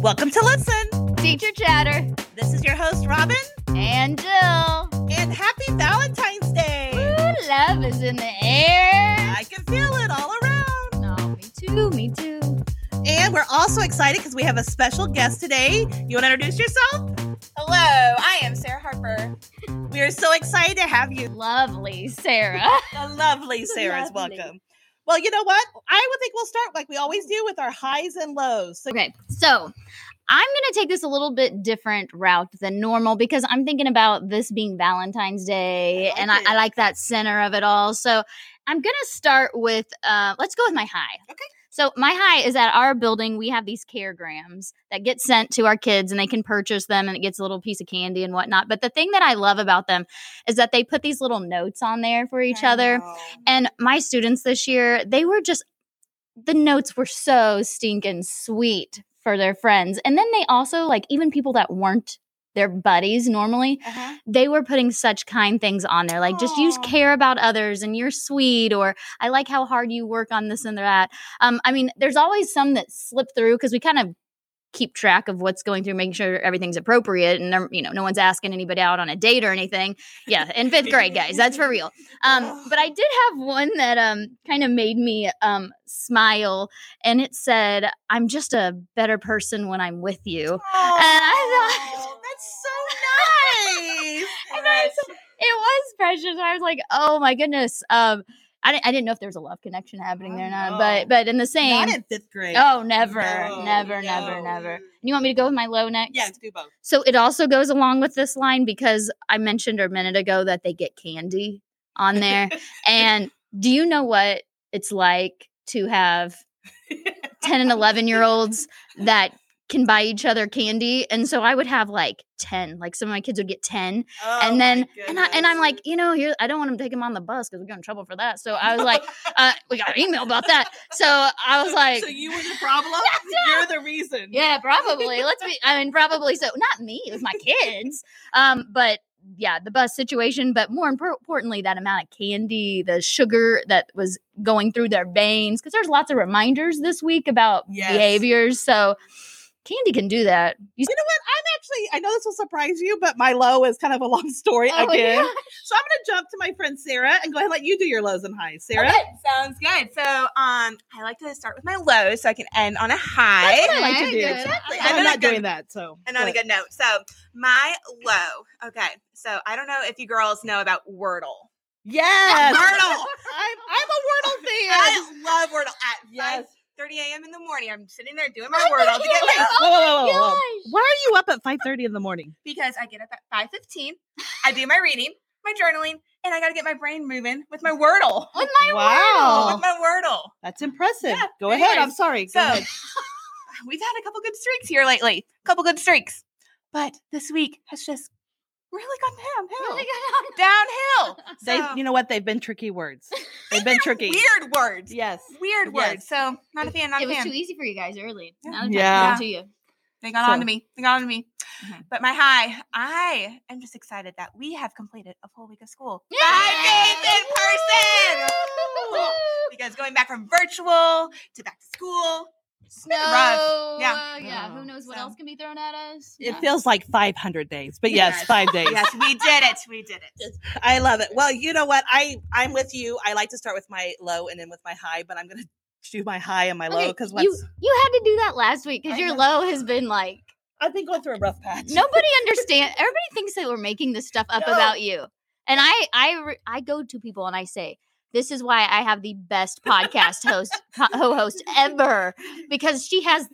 Welcome to Listen. Teacher chatter. This is your host, Robin, And Jill. and happy Valentine's Day. Ooh, love is in the air. I can feel it all around. No, me too, me too. And we're also excited because we have a special guest today. You want to introduce yourself? Hello, I am Sarah Harper. We are so excited to have you. Lovely Sarah. The lovely Sarah's Lovely. welcome. Well, you know what? I would think we'll start like we always do with our highs and lows. So, okay, so I'm going to take this a little bit different route than normal because I'm thinking about this being Valentine's Day I and I. I like that center of it all. So I'm going to start with, uh, let's go with my high. Okay. So my high is at our building. We have these caregrams that get sent to our kids, and they can purchase them, and it gets a little piece of candy and whatnot. But the thing that I love about them is that they put these little notes on there for each other. And my students this year, they were just the notes were so stinking sweet for their friends. And then they also like even people that weren't their buddies normally, Uh-huh. they were putting such kind things on there. Like just you care about others and you're sweet or I like how hard you work on this and that. Um I mean, there's always some that slip through because we kind of keep track of what's going through making sure everything's appropriate and you know no one's asking anybody out on a date or anything. Yeah in fifth grade guys that's for real. Um but i did have one that um kind of made me um smile and it said i'm just a better person when i'm with you. And I thought- that's so nice. And I it was precious. I was like oh my goodness um I didn't, I didn't know if there was a love connection happening there or not no. but but in the same Not in fifth grade. oh never No, never no. never never and you want me to go with my low next Yeah, do both. So it also goes along with this line because I mentioned a minute ago that they get candy on there. and do you know what it's like to have 10 and 11 year olds that can buy each other candy? And so I would have like 10, like some of my kids would get 10. Oh, and then, and, I, and I'm like, you know, here, I don't want them to take them on the bus because we get in trouble for that. So I was like, uh, we got an email about that. So I was like, so you were the problem? You're the reason. yeah, probably. Let's be. I mean, probably so. Not me. It was my kids. Um, but yeah, the bus situation. But more impor- importantly, that amount of candy, the sugar that was going through their veins, because there's lots of reminders this week about Yes. behaviors. So candy can do that. You You know what? I'm actually, I know this will surprise you, but my low is kind of a long story Oh my again. gosh. So I'm going to jump to my friend Sarah and go ahead and let you do your lows and highs. Sarah? Okay, sounds good. So, um, I like to start with my low so I can end on a high That's what I like to do. Exactly. I'm And on a not good- doing that. So, and on a good note. So, my low. Okay, so I don't know if you girls know about Wordle. Yes. Wordle. I'm, I'm a Wordle fan. I just love Wordle. At Yes. 5:30 a.m. in the morning, I'm sitting there doing my Wordle to get Wait, my whoa, whoa, whoa, whoa, whoa. Why are you up at 5.30 in the morning? because I get up at 5:15. I do my reading, my journaling, and I got to get my brain moving with my Wordle. With my Wow. With my Wordle. That's impressive. Yeah, go ahead. I'm sorry. Go So ahead. we've had a couple good streaks here lately. A couple good streaks. But this week has just really gone downhill. Really good. downhill. They, So, you know what? They've been tricky words. They've been tricky. weird words. Yes. Weird Yes. words. So not a fan, not It a was too easy for you guys early. Yeah. Now they're Yeah. yeah. to you. They got So- on to me. They got on to me. Mhm. But my high, I am just excited that we have completed a full week of school. Yay! Five days in person. Woo! Because going back from virtual to back to school, it's been No, rough. Yeah. uh, yeah. Who Oh, knows what so- else can be thrown at us? It Yeah. feels like 500 days, but yes, Yes. five days. Yes, we did it. We did it. I love it. Well, you know what? I I'm with you. I like to start with my low and then with my high, but I'm gonna do my high and my low because you you had to do that last week because your know. low has been like I've been going through a rough patch. nobody understand. Everybody thinks that we're making this stuff up No. about you, and I I I go to people and I say. This is why I have the best podcast host co- host ever because she has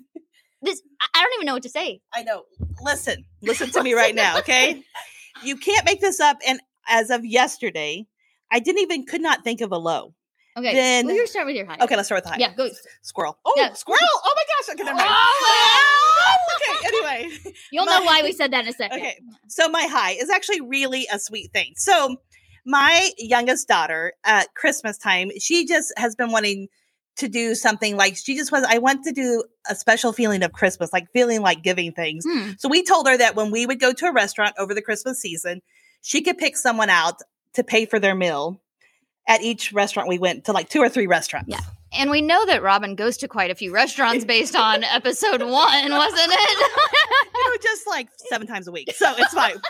this. I- don't even know what to say. I know. Listen, listen to me right now, okay? You can't make this up. And as of yesterday, I didn't even could not think of a low. Okay, Then- well, you start with your high. Okay, let's start with the high. yeah, go. Squirrel. Oh, Yeah. squirrel. Oh my gosh. Okay, never mind. Oh, okay, anyway. You'll know why we said that in a second. Okay. So my high is actually really a sweet thing. So my youngest daughter at Christmas time, she just has been wanting to do something like she just was I want to do a special feeling of Christmas, like feeling like giving things. Hmm. So we told her that when we would go to a restaurant over the Christmas season, she could pick someone out to pay for their meal at each restaurant we went to like two or three restaurants. Yeah. And we know that Robin goes to quite a few restaurants based on episode one, wasn't it? you know, just like seven times a week. So it's fine.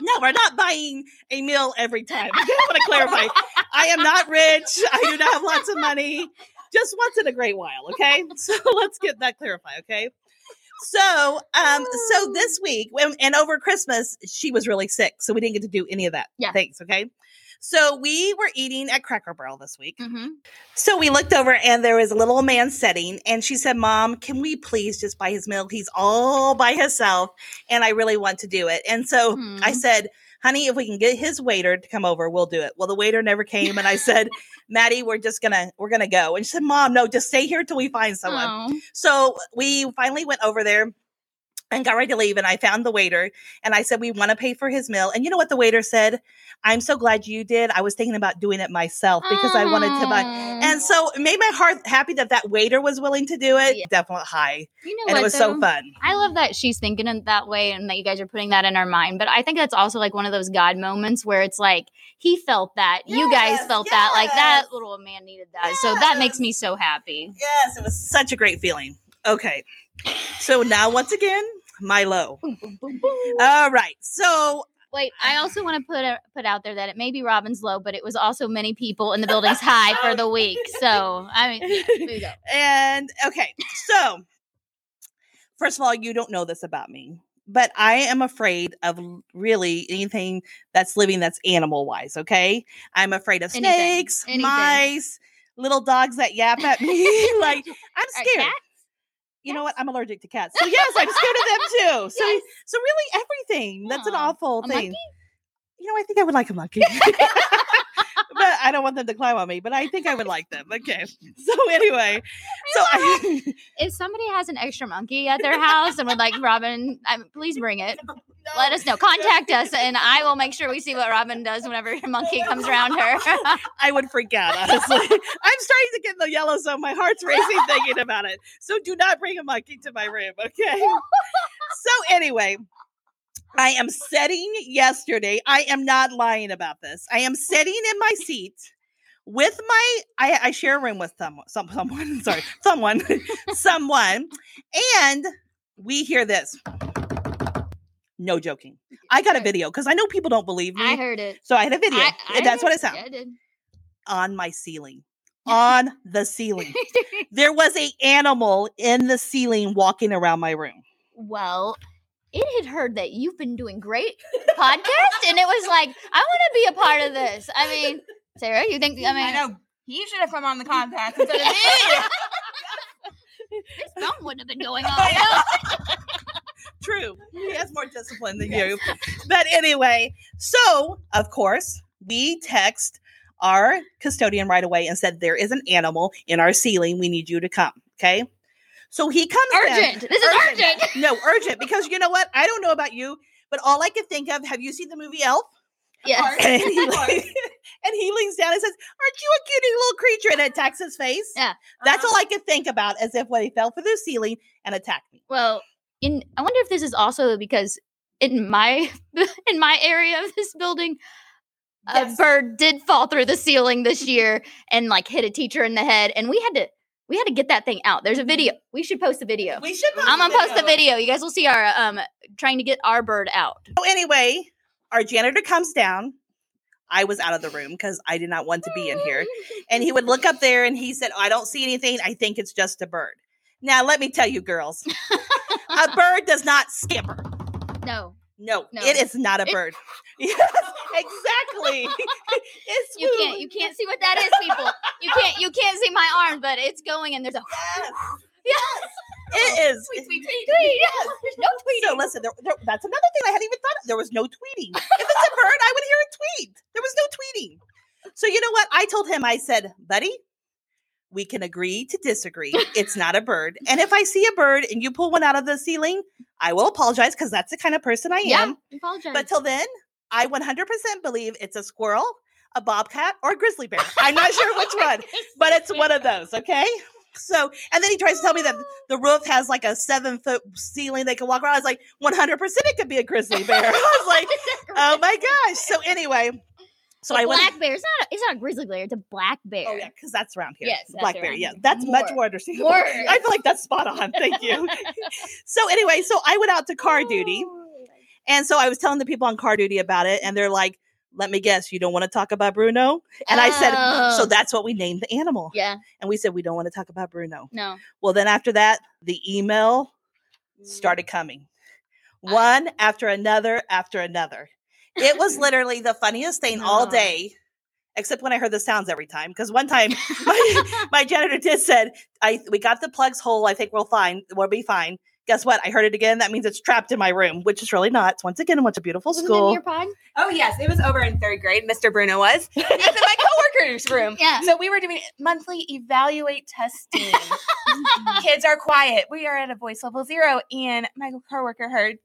No, we're not buying a meal every time. I want to clarify. I am not rich. I do not have lots of money. Just once in a great while. Okay. So let's get that clarified. Okay. So, um, so this week and over Christmas, she was really sick, so we didn't get to do any of that. Yeah. Thanks. Okay. So we were eating at Cracker Barrel this week. hmm So we looked over and there was a little man sitting, and she said, Mom, can we please just buy his meal? He's all by himself, and I really want to do it. And so Hmm. I said, Honey, if we can get his waiter to come over, we'll do it. Well, the waiter never came, and I said, Maddie, we're just gonna we're gonna go. And she said, Mom, no, just stay here till we find someone. Oh. So we finally went over there and got ready to leave. And I found the waiter and I said, We want to pay for his meal. And you know what the waiter said? I'm so glad you did. I was thinking about doing it myself because I wanted to buy. And so it made my heart happy that that waiter was willing to do it. Yeah. Definite high. you know And what, it was so fun. I love that she's thinking in that way and that you guys are putting that in our mind. But I think that's also like one of those God moments where it's like he felt that, you guys Yes, felt that, like that little man needed that. So that makes me so happy. Yes, it was such a great feeling. Okay. So now, once again, my low. Boom, boom, boom, boom. All right. So Wait, I also want to put a, put out there that it may be Robin's low, but it was also many people in the building's high for the week. So I mean, here you go. and okay, so first of all, you don't know this about me, but I am afraid of really anything that's living that's animal wise. Okay, I'm afraid of Anything, snakes, anything. mice, little dogs that yap at me. like I'm Are scared. You know what? I'm allergic to cats. So yes, I'm scared of them too. So Yes. so really everything. That's an awful a thing. monkey? You know, I think I would like a monkey. but I don't want them to climb on me, but I think I would like them. Okay. So anyway, so I If somebody has an extra monkey at their house and would like Robin, um, please bring it. Let us know. Contact us, and I will make sure we see what Robin does whenever your monkey comes around her. I would freak out, honestly. I'm starting to get the yellow, so my heart's racing thinking about it. So do not bring a monkey to my room, okay? so anyway, I am sitting yesterday. I am not lying about this. I am sitting in my seat with my I, I share a room with someone some someone sorry someone someone and we hear this. No joking. I got a video because i know people don't believe me I heard it. so i had a video I- I that's what it. sounds Yeah, on my ceiling. On the ceiling. There was a animal in the ceiling walking around my room. Well, it had heard that you've been doing great podcast, and it was like, I want to be a part of this. I mean, Sarah, you think? I mean, I know. He should have come on the podcast instead of me. this phone wouldn't have been going on. True. He has more discipline than you. But anyway, so of course, we text our custodian right away and said, There is an animal in our ceiling. We need you to come. Okay. So he comes down- Urgent. This is urgent. No, urgent. Because you know what? I don't know about you, but all I can think of, have you seen the movie Elf? Yes. And he, and he leans down and says, Aren't you a cutie little creature? And attacks his face. Yeah. That's all I could think about as if when he fell through the ceiling and attacked me. Well, in I wonder if this is also because in my in my area of this building, Yes. a bird did fall through the ceiling this year and like hit a teacher in the head, and we had to we had to get that thing out. There's a video. We should post the video. We should I'm gonna post the video. You guys will see our um trying to get our bird out. So anyway, our janitor comes down. I was out of the room because I did not want to be in here. And he would look up there and he said, oh, I don't see anything. I think it's just a bird. Now, let me tell you, girls, a bird does not scamper. No, No, No. it is not a It- bird. yes, exactly. it's you can't you can't see what that is, people. You can't you can't see my arm, but it's going and there's a Yes, yes. it is. Tweet, tweet, tweet. Tweet. There's no tweeting. So listen, there, there, that's another thing I hadn't even thought of. There was no tweeting. If it's a bird, I would hear a tweet. There was no tweeting. So you know what? I told him, I said, buddy, we can agree to disagree. It's not a bird. And if I see a bird and you pull one out of the ceiling, I will apologize because that's the kind of person I yeah, am. apologize. But till then, I 100% believe it's a squirrel, a bobcat, or a grizzly bear. I'm not sure which one, but it's one of those. Okay. So, and then he tries to tell me that the roof has like a seven foot ceiling they can walk around. I was like, 100% it could be a grizzly bear. I was like, oh my gosh. So, anyway, So A I went. black bear. It's not. A, it's not a grizzly bear. It's a black bear. Oh yeah, because that's around here. Yes, black bear. Yeah, here. that's much More. more understandable. More. I feel like that's spot on. Thank you. so anyway, so I went out to car duty, oh, and so I was telling the people on car duty about it, and they're like, "Let me guess, you don't want to talk about Bruno?" And I said, "So Oh. that's what we named the animal." Yeah. And we said we don't want to talk about Bruno. No. Well, then after that, the email started mm. coming, I- one after another after another. It was literally the funniest thing all day, except when I heard the sounds every time. Because one time my, my janitor did said, "I we got the plugs whole. I think we'll fine. We'll be fine." Guess what? I heard it again. That means it's trapped in my room, which is really not. Once again, it's a beautiful Wasn't that in school. your pod? Oh yes, it was over in third grade. Mr. Bruno was. It was in my coworker's room. Yeah. So we were doing monthly evaluate testing. Kids are quiet. We are at a voice level zero, and my coworker heard.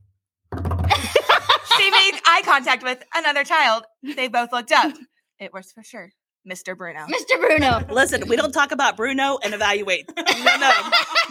She made eye contact with another child. They both looked up. It was for sure Mr. Bruno. Mr. Bruno. Listen, we don't talk about Bruno and evaluate. No, no,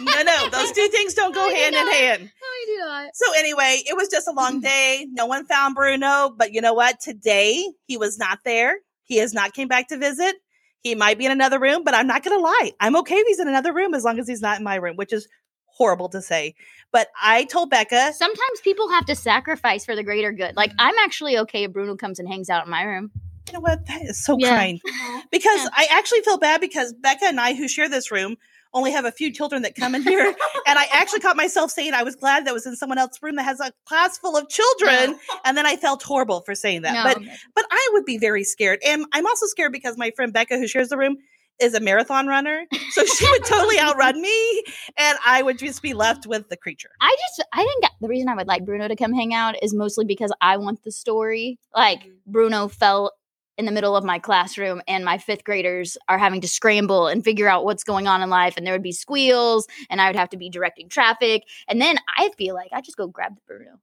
no, no. Those two things don't go No, hand in don't. hand. I do not. So anyway, it was just a long day. No one found Bruno, but you know what? Today he was not there. He has not came back to visit. He might be in another room, but I'm not going to lie. I'm okay if he's in another room as long as he's not in my room, which is horrible to say. But I told Becca, Sometimes people have to sacrifice for the greater good. Like mm-hmm. I'm actually okay if Bruno comes and hangs out in my room. you know what? That is so Yeah. kind. Uh-huh. Because Yeah. I actually feel bad because Becca and I, who share this room, only have a few children that come in here. and I actually caught myself saying I was glad that was in someone else's room that has a class full of children. And then I felt horrible for saying that. No, But but I would be very scared. And I'm also scared because my friend Becca, who shares the room, is a marathon runner. So she would totally outrun me. And I would just be left with the creature. I just I think the reason I would like Bruno to come hang out is mostly because I want the story. Like Mhm. Bruno fell in the middle of my classroom and my fifth graders are having to scramble and figure out what's going on in life and there would be squeals and I would have to be directing traffic and then I feel like I just go grab the Bruno.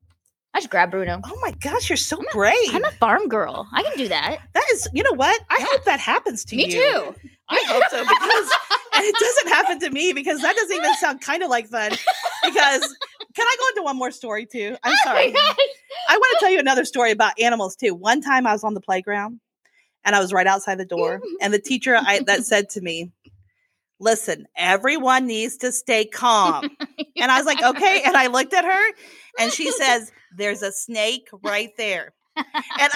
I just grab Bruno. Oh my gosh, you're so I'm a- brave. I'm a farm girl. I can do that. that is, you know what? I Yeah. hope that happens to Me you. too. I hope so because and it doesn't happen to me because that doesn't even sound kind of like fun. Because can I go into one more story too? I'm oh sorry. Oh. I want to tell you another story about animals too. One time I was on the playground and I was right outside the door, and the teacher I, that said to me, "Listen, everyone needs to stay calm." And I was like, "Okay." And I looked at her, and she says, "There's a snake right there." And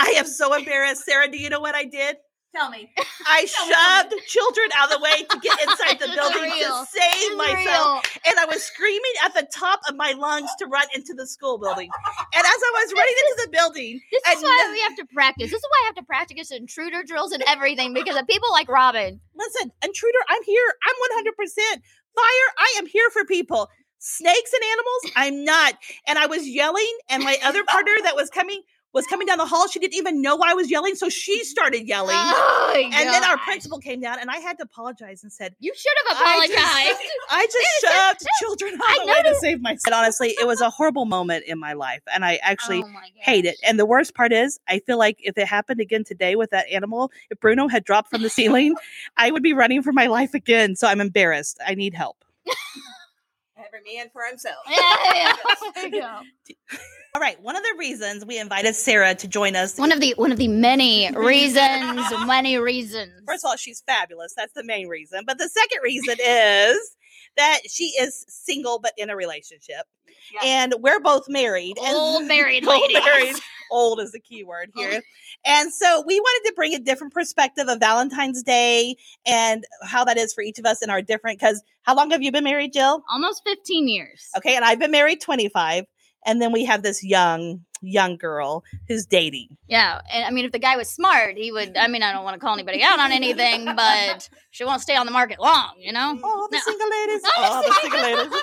I am so embarrassed, Sarah. Do you know what I did? Tell me. I Tell me. shoved children out of the way to get inside the building Unreal. to save myself. And I was screaming at the top of my lungs to run into the school building. And as I was running into the building, This and is why no- we have to practice. This is why I have to practice intruder drills and everything because of people like Robin. listen, intruder, I'm here. I'm 100%. Fire, I am here for people. Snakes and animals, I'm not. And I was yelling, and my other partner that was coming was coming down the hall. She didn't even know I was yelling, so she started yelling. Oh my and then our principal came down, and I had to apologize and said, You should have I just- apologized. I just Yes, yes, shoved children out of the way to save myself. And honestly, it was a horrible moment in my life, and I actually Oh hate it. And the worst part is, I feel like if it happened again today with that animal, if Bruno had dropped from the ceiling, I would be running for my life again. So I'm embarrassed. I need help. Every man for himself. Yeah, yeah. There you go. All right. One of the reasons we invited Sarah to join us. One of the one of the many reasons, many reasons. First of all, she's fabulous. That's the main reason. But the second reason is that she is single but in a relationship. Yeah. And we're both married. and- Old married Old ladies. married. Old is the key word here. And so we wanted to bring a different perspective of Valentine's Day and how that is for each of us in our different because how long have you been married, Jill? Almost 15 years. Okay, and I've been married 25. And then we have this young, young girl who's dating. Yeah, and I mean, if the guy was smart, he would. I mean, I don't want to call anybody out on anything, but she won't stay on the market long, you know. Oh, the No. single ladies. Oh, Oh, the single ladies.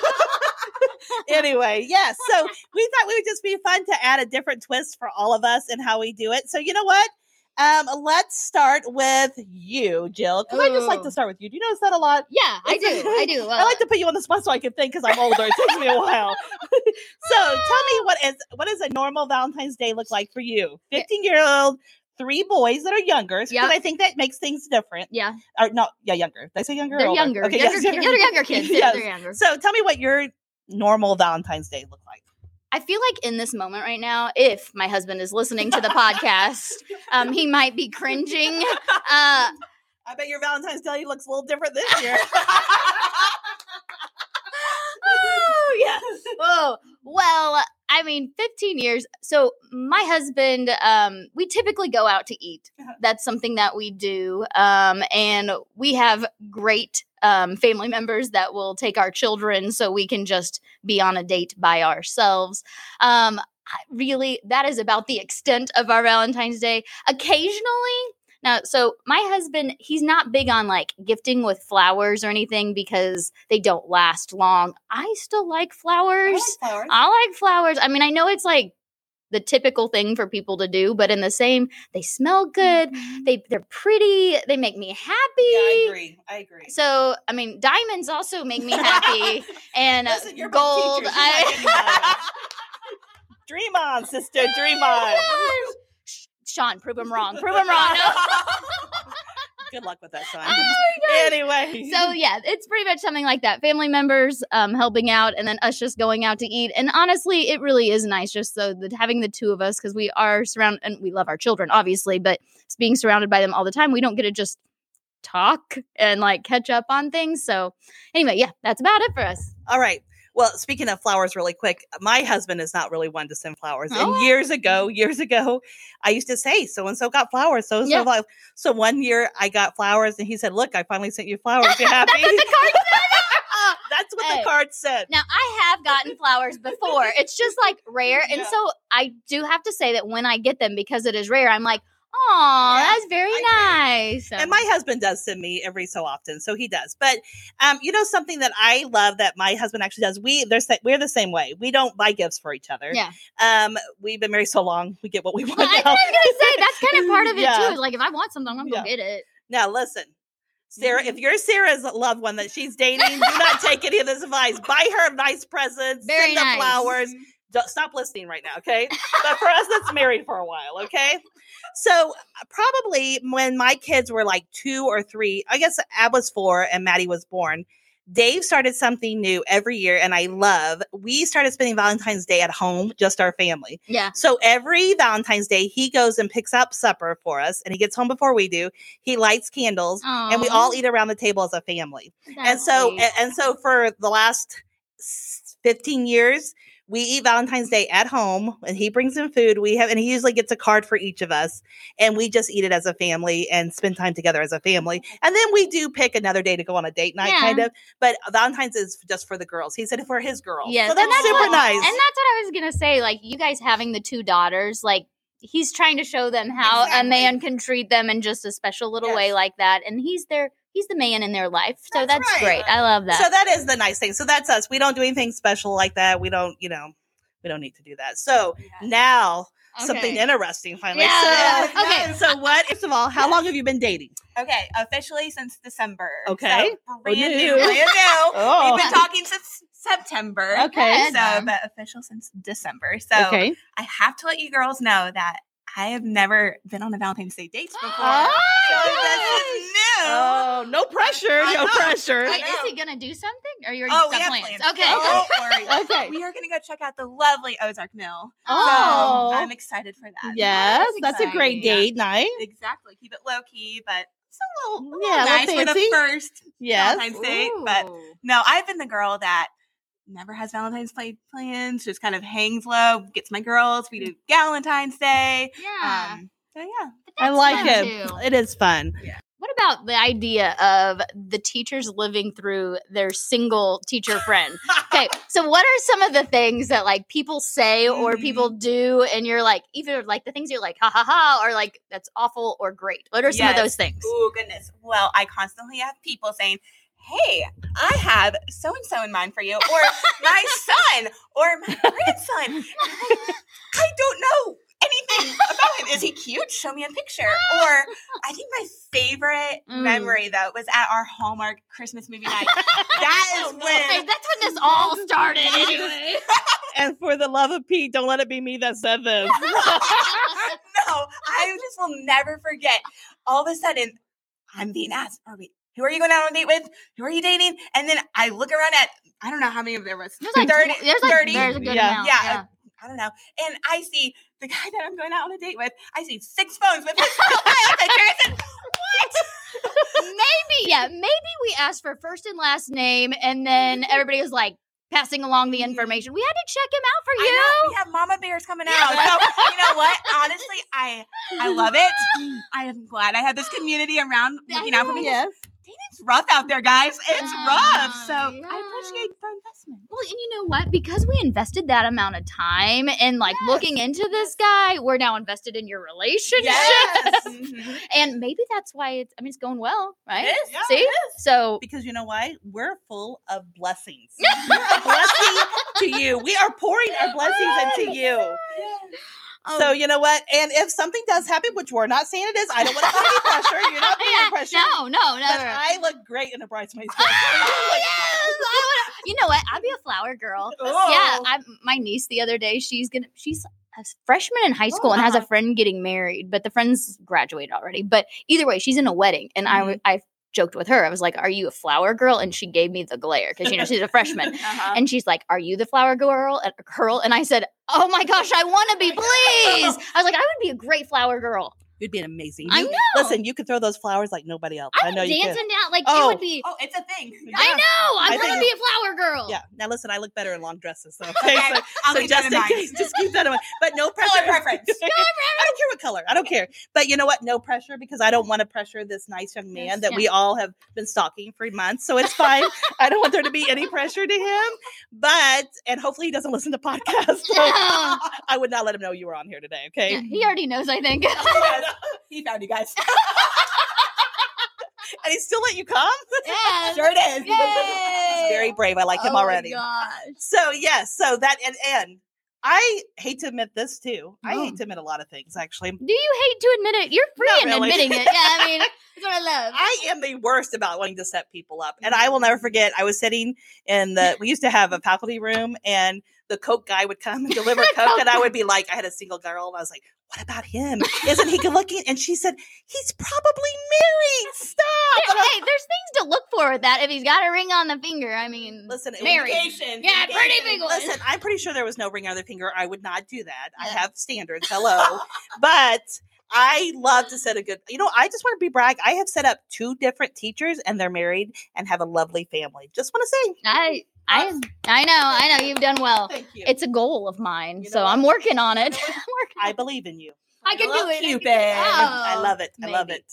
anyway, yes. So we thought it would just be fun to add a different twist for all of us and how we do it. So you know what? Um, let's start with you, Jill. Because I just like to start with you. Do you notice that a lot? Yeah, I do. I do. I like to put you on the spot so I can think because I'm older. It takes me a while. so tell me what is what does a normal Valentine's Day look like for you? 15 year old, three boys that are younger. Because Yep. I think that makes things different. Yeah, Or no, yeah, younger. Did I say younger? they're younger. Okay, younger, yes, they're younger kids. Yeah, Yes. They're younger. So tell me what your normal Valentine's Day look like. I feel like in this moment right now, if my husband is listening to the podcast, um, he might be cringing. Uh, I bet your Valentine's Day looks a little different this year. oh yes. Whoa. Well, I mean, 15 years. So my husband, um, we typically go out to eat. Uh-huh. That's something that we do. Um, and we have great um, family members that will take our children so we can just be on a date by ourselves. Um, really, that is about the extent of our Valentine's Day. Occasionally, now, so my husband, he's not big on like gifting with flowers or anything because they don't last long. I still like flowers. flowers. I like flowers. I mean, I know it's like the typical thing for people to do, but in the same, they smell good. Mm-hmm. They they're pretty. They make me happy. Yeah, I agree. I agree. So, I mean, diamonds also make me happy, and Listen, gold. teachers. You're not getting I, Dream on, sister. Dream on. Sean, prove him wrong. Prove him wrong. No. Good luck with that, son. Oh anyway. so yeah, it's pretty much something like that. Family members um, helping out, and then us just going out to eat. And honestly, it really is nice just so that having the two of us because we are surrounded and we love our children, obviously, but being surrounded by them all the time, we don't get to just talk and like catch up on things. So anyway, yeah, that's about it for us. All right. Well, speaking of flowers, really quick, my husband is not really one to send flowers. Oh. And years ago, years ago, I used to say, "So and so got flowers." So and Yeah. so, so one year I got flowers, and he said, "Look, I finally sent you flowers. You happy?" That's what the card said. That's what Hey. the card said. Now I have gotten flowers before. It's just like rare, and Yeah. so I do have to say that when I get them because it is rare, I'm like, oh, Yeah, that's very nice. So- And my husband does send me every so often, so he does. But um, you know something that I love that my husband actually does. We there's we're the same way. We don't buy gifts for each other. Yeah. Um, we've been married so long, we get what we want. Well, I was gonna say that's kind of part of it Yeah. too. Like if I want something, I'm gonna Yeah. go get it. Now listen, Sarah, Mm-hmm. if you're Sarah's loved one that she's dating, do not take any of this advice. Buy her nice presents, Very send her nice. flowers. Stop listening right now, okay? but for us that's married for a while, okay? So uh, probably when my kids were like two or three, I guess Ab was four and Maddie was born. Dave started something new every year, and I love. We started spending Valentine's Day at home, just our family. Yeah. So every Valentine's Day, he goes and picks up supper for us, and he gets home before we do. He lights candles, and we all eat around the table as a family. and so, and, and so for the last fifteen years, we eat Valentine's Day at home, and he brings in food. We have, and he usually gets a card for each of us, and we just eat it as a family and spend time together as a family. And then we do pick another day to go on a date night, Yeah. kind of. But Valentine's is just for the girls. He said for his girls. Yes, so that's, that's super what- nice. And that's what I was gonna say. Like you guys having the two daughters, like he's trying to show them how a man can treat them in just a special little way like that. And he's their he's the man in their life. So That's that's, right. great. I love that. So that is the nice thing. So that's us. We don't do anything special like that. We don't, you know, we don't need to do that. So now something interesting finally. Yeah. So, Okay. So what? First of all, how long have you been dating? Okay, officially since December. Okay. So oh, brand new. new. Brand new. Oh. We've been talking since September. Okay. So, but official since December. So okay. I have to let you girls know that I have never been on a Valentine's Day date before. Oh, so this is new. Oh, no pressure. No pressure. Wait, I is he gonna do something? Or you're Oh, we got have plans? plans. Okay. Don't worry. Okay. We are going to go check out the lovely Ozark Mill. Oh. So I'm excited for that. Yes, That's that's a great exciting. date night. Exactly. Keep it low key, but it's a little, a little Yeah, a little nice for the fancy. first Yes. Valentine's date. But no, I've been the girl that never has Valentine's Day plans, just kind of hangs low, gets my girls. We do Valentine's Day. yeah. Um, so yeah. I like it. too. It is fun. Yeah. What about the idea of the teachers living through their single teacher friend? Okay, so what are some of the things that like people say or Mhm. people do, and you're like, either like the things you're like, ha ha ha, or like that's awful or great? What are some of those things? Oh goodness. Well, I constantly have people saying, "Hey, I have so and so in mind for you," or "My son," or "My grandson." And I'm I don't know anything about him. Is he cute? Show me a picture. Or I think my favorite Mm. memory though was at our Hallmark Christmas movie night. That is Oh, no. Hey, when. that's when this all started, anyway. And for the love of Pete, don't let it be me that said this. no, I just will never forget. All of a sudden, I'm being asked, "Are we? Who are you going out on a date with? Who are you dating?" And then I look around at I don't know how many of there was. There's like, 30, there's like 30. there's a good Yeah. amount. Yeah, Yeah. I don't know. And I see the guy that I'm going out on a date with. I see six phones with his profile picture. I maybe, yeah, maybe we asked for first and last name, and then mm-hmm. everybody was like passing along the mm-hmm. information. We had to check him out for you. we have mama bears coming out. So you know what? Honestly, I I love it. I am glad I have this community around looking out for me. Yes. Dating's rough out there, guys. It's rough. So Yeah. I appreciate the investment. Well, and you know what? Because we invested that amount of time and like Yes. looking into this guy, we're now invested in your relationship. Yes. Mhm. And maybe that's why it's I mean it's going well, right? It is. Yeah, See? So Because you know why? We're full of blessings. We're a blessing to you. We are pouring our blessings into you. So you know what? And if something does happen, which we're not saying it is, I don't want to put any pressure. You're not putting Yeah, pressure. no, no, no. But no. I look great in a bridesmaid's dress. Oh, Like, yes, I wanna- you know what? I'd be a flower girl. Yeah, Oh. I, my niece the other day, she's gonna she's a freshman in high Oh, school and has a uh-huh. friend getting married, but the friend's graduated already. But either way, she's in a wedding, and I w I joked with her. I was like, "Are you a flower girl?" And she gave me the glare because you know she's a freshman. Uh-huh. And she's like, "Are you the flower girl?" And girl, and I said, "Oh my gosh, I want to be, please." I was like, "I would be a great flower girl." You'd be an amazing. I You- know. Listen, you could throw those flowers like nobody else. I, I, know would you dance could. and down like it Oh. would be. oh, it's a thing. I know. I, I want to think- be a flower girl. Yeah. Now listen, I look better in long dresses. So, okay? Okay, so, I'll so keep that just in in mind. case, just keep that in mind. But no pressure. Color preference. I don't care what color. I don't care. But you know what? No pressure because I don't want to pressure this nice young man Yes, that yeah. we all have been stalking for months. So it's fine. I don't want there to be any pressure to him. But and hopefully he doesn't listen to podcasts. So I would not let him know you were on here today. Okay. Yeah, he already knows, I think. he found you guys. And he still let you come. yeah. Sure it is. Yay. He's very brave. I like him Oh my already. gosh. So yes, so that and and I hate to admit this too. I Oh. hate to admit a lot of things actually. Do you hate to admit it? You're free Not in really. admitting it. Yeah, I mean, that's what I love. I am the worst about wanting to set people up. And I mm. will never forget, I was sitting in the, we used to have a faculty room and the Coke guy would come and deliver Coke. and I would be like, I had a single girl and I was like, what about him? Isn't he good looking? And she said, he's probably married. Stop. Hey, hey, there's things to look for with that. If he's got a ring on the finger, I mean, Listen, married. Engagement. Yeah, pretty big one. Listen, I'm pretty sure there was no ring on the finger. I would not do that. I have standards. Hello. but I love to set a good, you know, I just want to be brag. I have set up two different teachers and they're married and have a lovely family. Just want to say I, I, I know, I know, you've done well. thank you. It's a goal of mine, You so? I'm working on it. You know? I'm working. I believe in you. I can do it. Cupid. I Oh, love it. I love it.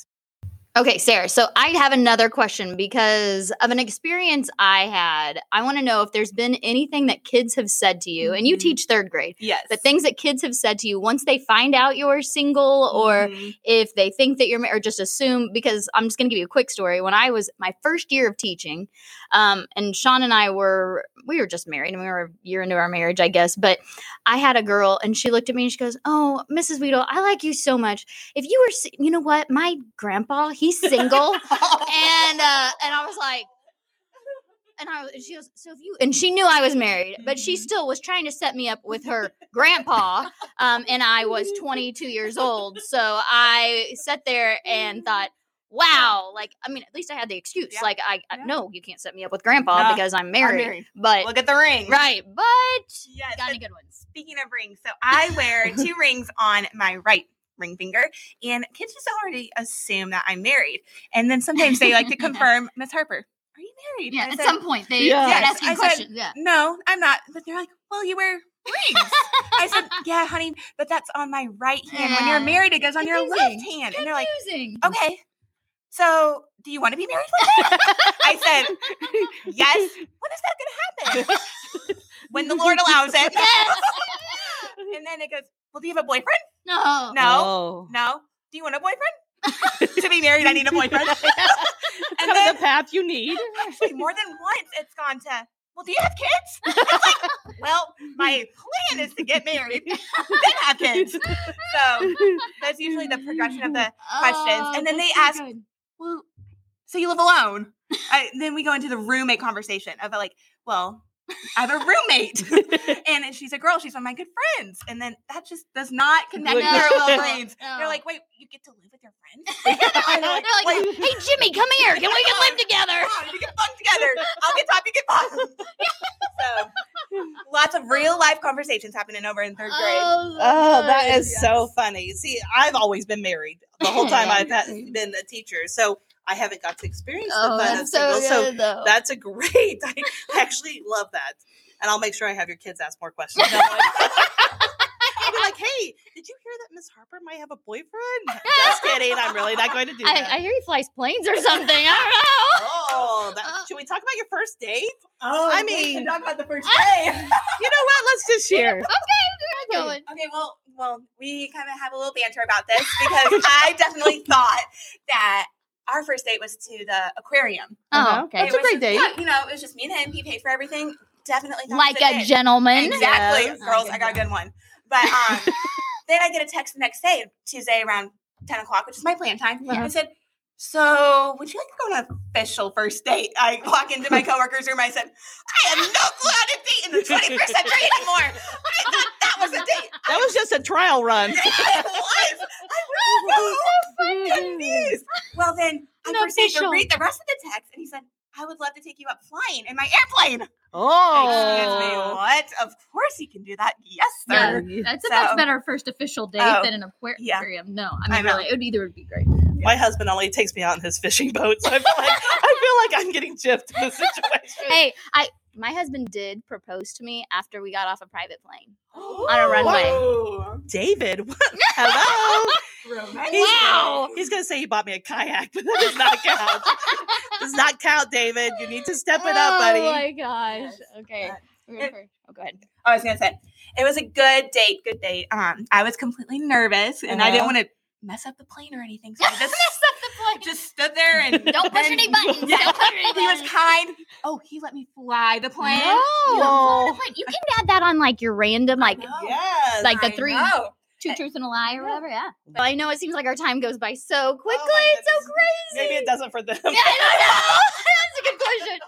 Okay, Sarah. So I have another question because of an experience I had. I want to know if there's been anything that kids have said to you, and you Mhm. teach third grade, Yes. but things that kids have said to you once they find out you're single or Mhm. if they think that you're or just assume because i'm just going to give you a quick story when i was my first year of teaching um, and sean and i were we were just married and we were a year into our marriage i guess but i had a girl and she looked at me and she goes oh mrs Weedle, i like you so much if you were you know what my grandpa he's single and uh and i was like and I and she goes, so if you, and she knew I was married, but she Mhm. still was trying to set me up with her grandpa. Um, and I was 22 years old. So I sat there and thought, wow, like, I mean, at least I had the excuse. Yeah. Like, I, I, no, you can't set me up with grandpa No, because I'm I'm married. married. But, Look at the ring. right. But, Yes. got any good ones? Speaking of rings, so I wear two rings on my right ring finger, and kids just already assume that I'm married. And then sometimes they like to confirm, Miss Harper, are you married? Yeah. And At said, some point, they Yeah. start Yes, asking I said- questions. yeah. No, I'm not. But they're like, well, you wear rings. I said, yeah, honey, but that's on my right hand. When you're married, it goes on your left Confusing. hand. And they're like, Confusing. okay. So, do you want to be married one day? I said, yes. When is that going to happen? when the Lord allows it. Yes. and then it goes, well, do you have a boyfriend? no. No. Oh. No. Do you want a boyfriend? to be married, I need a boyfriend. It's and then the path you need. actually, more than once, it's gone to, well, do you have kids? It's like, well, my plan is to get married, then have kids. So that's usually the progression of the questions. Oh, And then they so ask- good. well, so you live alone. I, then we go into the roommate conversation of like, well, I have a roommate, and she's a girl. She's one of my good friends, and then that just does not connect Good. their little No, brains. no. They're like, wait, you get to live with your friends? They're like, Wait. hey Jimmy, come here. Can we can live together? Come on, you get fun together. I'll get top, you get bottom. so Lots of real life conversations happening over in third grade. Oh, oh that is yes. so funny. See, I've always been married the whole time I've been a teacher, so I haven't got to experience Oh, the fun of that's so single. So good, though. that's a great. I actually love that, and I'll make sure I have your kids ask more questions. I'll be like, "Hey, did you hear that Miss Harper might have a boyfriend?" Just kidding. I'm really not going to do that. I, I hear he flies planes or something. I don't know. oh, that, uh, should we talk about your first date? Oh, I mean- can talk about the first day. You know what? Let's just share. okay, we're going. Okay, well, well, we kind of have a little banter about this because I definitely thought that our first date was to the aquarium. Uh-huh. Oh, okay. That's a was great just- date. Yeah, you know, it was just me and him. He paid for everything. Definitely Like it was a gentleman. Exactly, Yes. girls. I got a good one. But um, then I get a text the next day, Tuesday around ten o'clock, which is my plan time. Yeah. I said, "So, would you like to go on an official first date?" I walk into my coworker's room. I said, "I have no clue how to date in the twenty first century anymore. I thought that was a date. That was just a trial run. it was. I was so confused. Well, then I Not proceeded official. to read the rest of the text, and he said, "I would love to take you up flying in my airplane." Oh. Excuse me, Oh. what? Of course he can do that. Yes, Yeah, sir. that's a So- much better first official date Oh, than an aquar- yeah. aquarium. No, I I mean, know. really, it would either would be great. My husband only takes me out in his fishing boat, so I feel like I feel like I'm getting gypped in this situation. Hey, I my husband did propose to me after we got off a private plane on a runway. Whoa. David, what? hello. He's, Wow. he's gonna say he bought me a kayak, but that does not count. does not count, David. You need to step it up, buddy. Oh my gosh. Okay. We're going first. Oh, go ahead. I was gonna say it was a good date. Good date. Um, I was completely nervous, and I didn't Uh-huh. want to mess up the plane or anything, so I just Mess up the plane. just stood there and Don't push any buttons. Yeah. Don't push any He was kind. Oh, he let me fly the plane. Oh. You can add that on like your random, like. Yes. like the I three know. two eh, truths and a lie or whatever. Yeah. But I know it seems like our time goes by so oh quickly. Oh it's so crazy. Maybe it doesn't for them. Yeah, I don't know. That's a good question.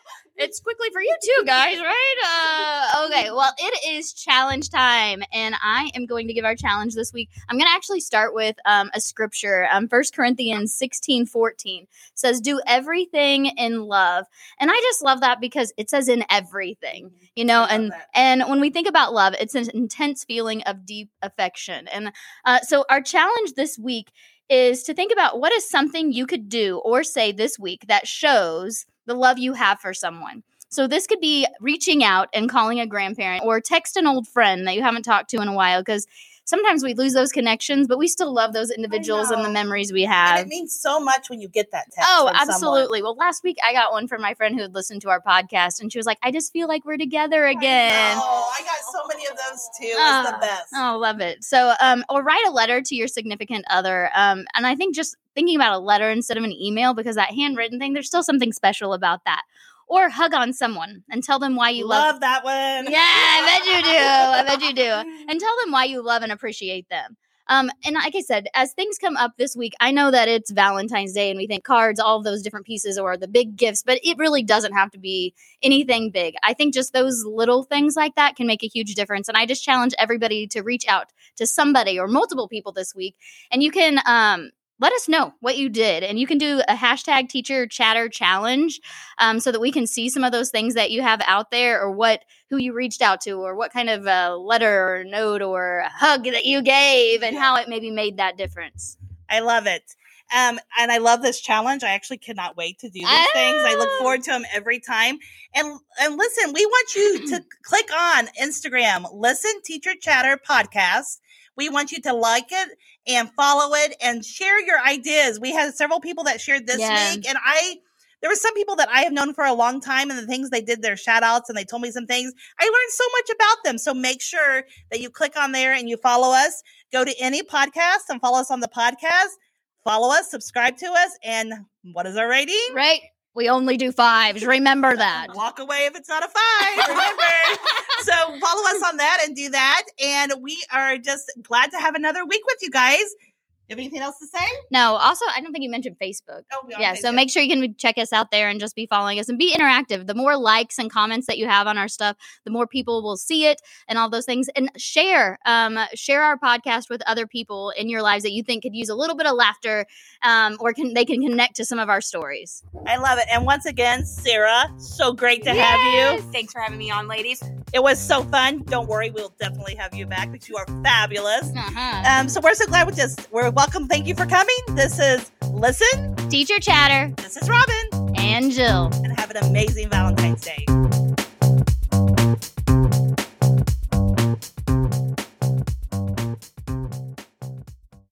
It's quickly for you too, guys, right? Uh, okay, well, it is challenge time, and I am going to give our challenge this week. I'm going to actually start with um, a scripture. Um, 1 Corinthians 16 14 says, Do everything in love. And I just love that because it says in everything, you know, and that. and when we think about love, it's an intense feeling of deep affection. And uh, so, our challenge this week is to think about what is something you could do or say this week that shows the love you have for someone. So, this could be reaching out and calling a grandparent or text an old friend that you haven't talked to in a while because sometimes we lose those connections, but we still love those individuals and the memories we And have. it means so much when you get that text. Oh, from someone. absolutely. Well, last week I got one from my friend who had listened to our podcast, and she was like, I just feel like we're together again. Oh, I got so many of those too. It's Ah, the best. Oh, love it. So, um, or write a letter to your significant other. Um, and I think just thinking about a letter instead of an email because that handwritten thing, there's still something special about that. Or hug on someone and tell them why you love. love that one. Yeah, I bet you do. I bet you do. And tell them why you love and appreciate them. Um, and like I said, as things come up this week, I know that it's Valentine's Day and we think cards, all of those different pieces, or the big gifts, but it really doesn't have to be anything big. I think just those little things like that can make a huge difference. And I just challenge everybody to reach out to somebody or multiple people this week. And you can um, let us know what you did. And you can do a hashtag teacher chatter challenge um, so that we can see some of those things that you have out there or what who you reached out to or what kind of uh, letter or note or hug that you gave and how it maybe made that difference. I love it. Um, and I love this challenge. I actually cannot wait to do these things. I look Ah. forward to them every time. And and listen, we want you to click on Instagram, listen Teacher Chatter podcast. We want you to like it and follow it and share your ideas. We had several people that shared this Yeah. week, and I there were some people that I have known for a long time and the things they did their shout outs and they told me some things. I learned so much about them. So make sure that you click on there and you follow us. Go to any podcast and follow us on the podcast. Follow us, subscribe to us, and what is our rating? Right? We only do fives. Remember that. Walk away if it's not a five. Remember. so follow us on that and do that. And we are just glad to have another week with you guys. You have anything else to say? No, also, I don't think you mentioned Facebook. Oh, we Yeah, on so make sure you can check us out there and just be following us and be interactive. The more likes and comments that you have on our stuff, the more people will see it and all those things. And share, um, share our podcast with other people in your lives that you think could use a little bit of laughter, um, or can they can connect to some of our stories. I love it. And once again, Sarah, so great to have you. Thanks for having me on, ladies. It was so fun. Don't worry, we'll definitely have you back because you are fabulous. Uh-huh. Um, so we're so glad we just we're Welcome. Thank you for coming. This is Listen, Teacher Chatter. This is Robin and Jill. And have an amazing Valentine's Day.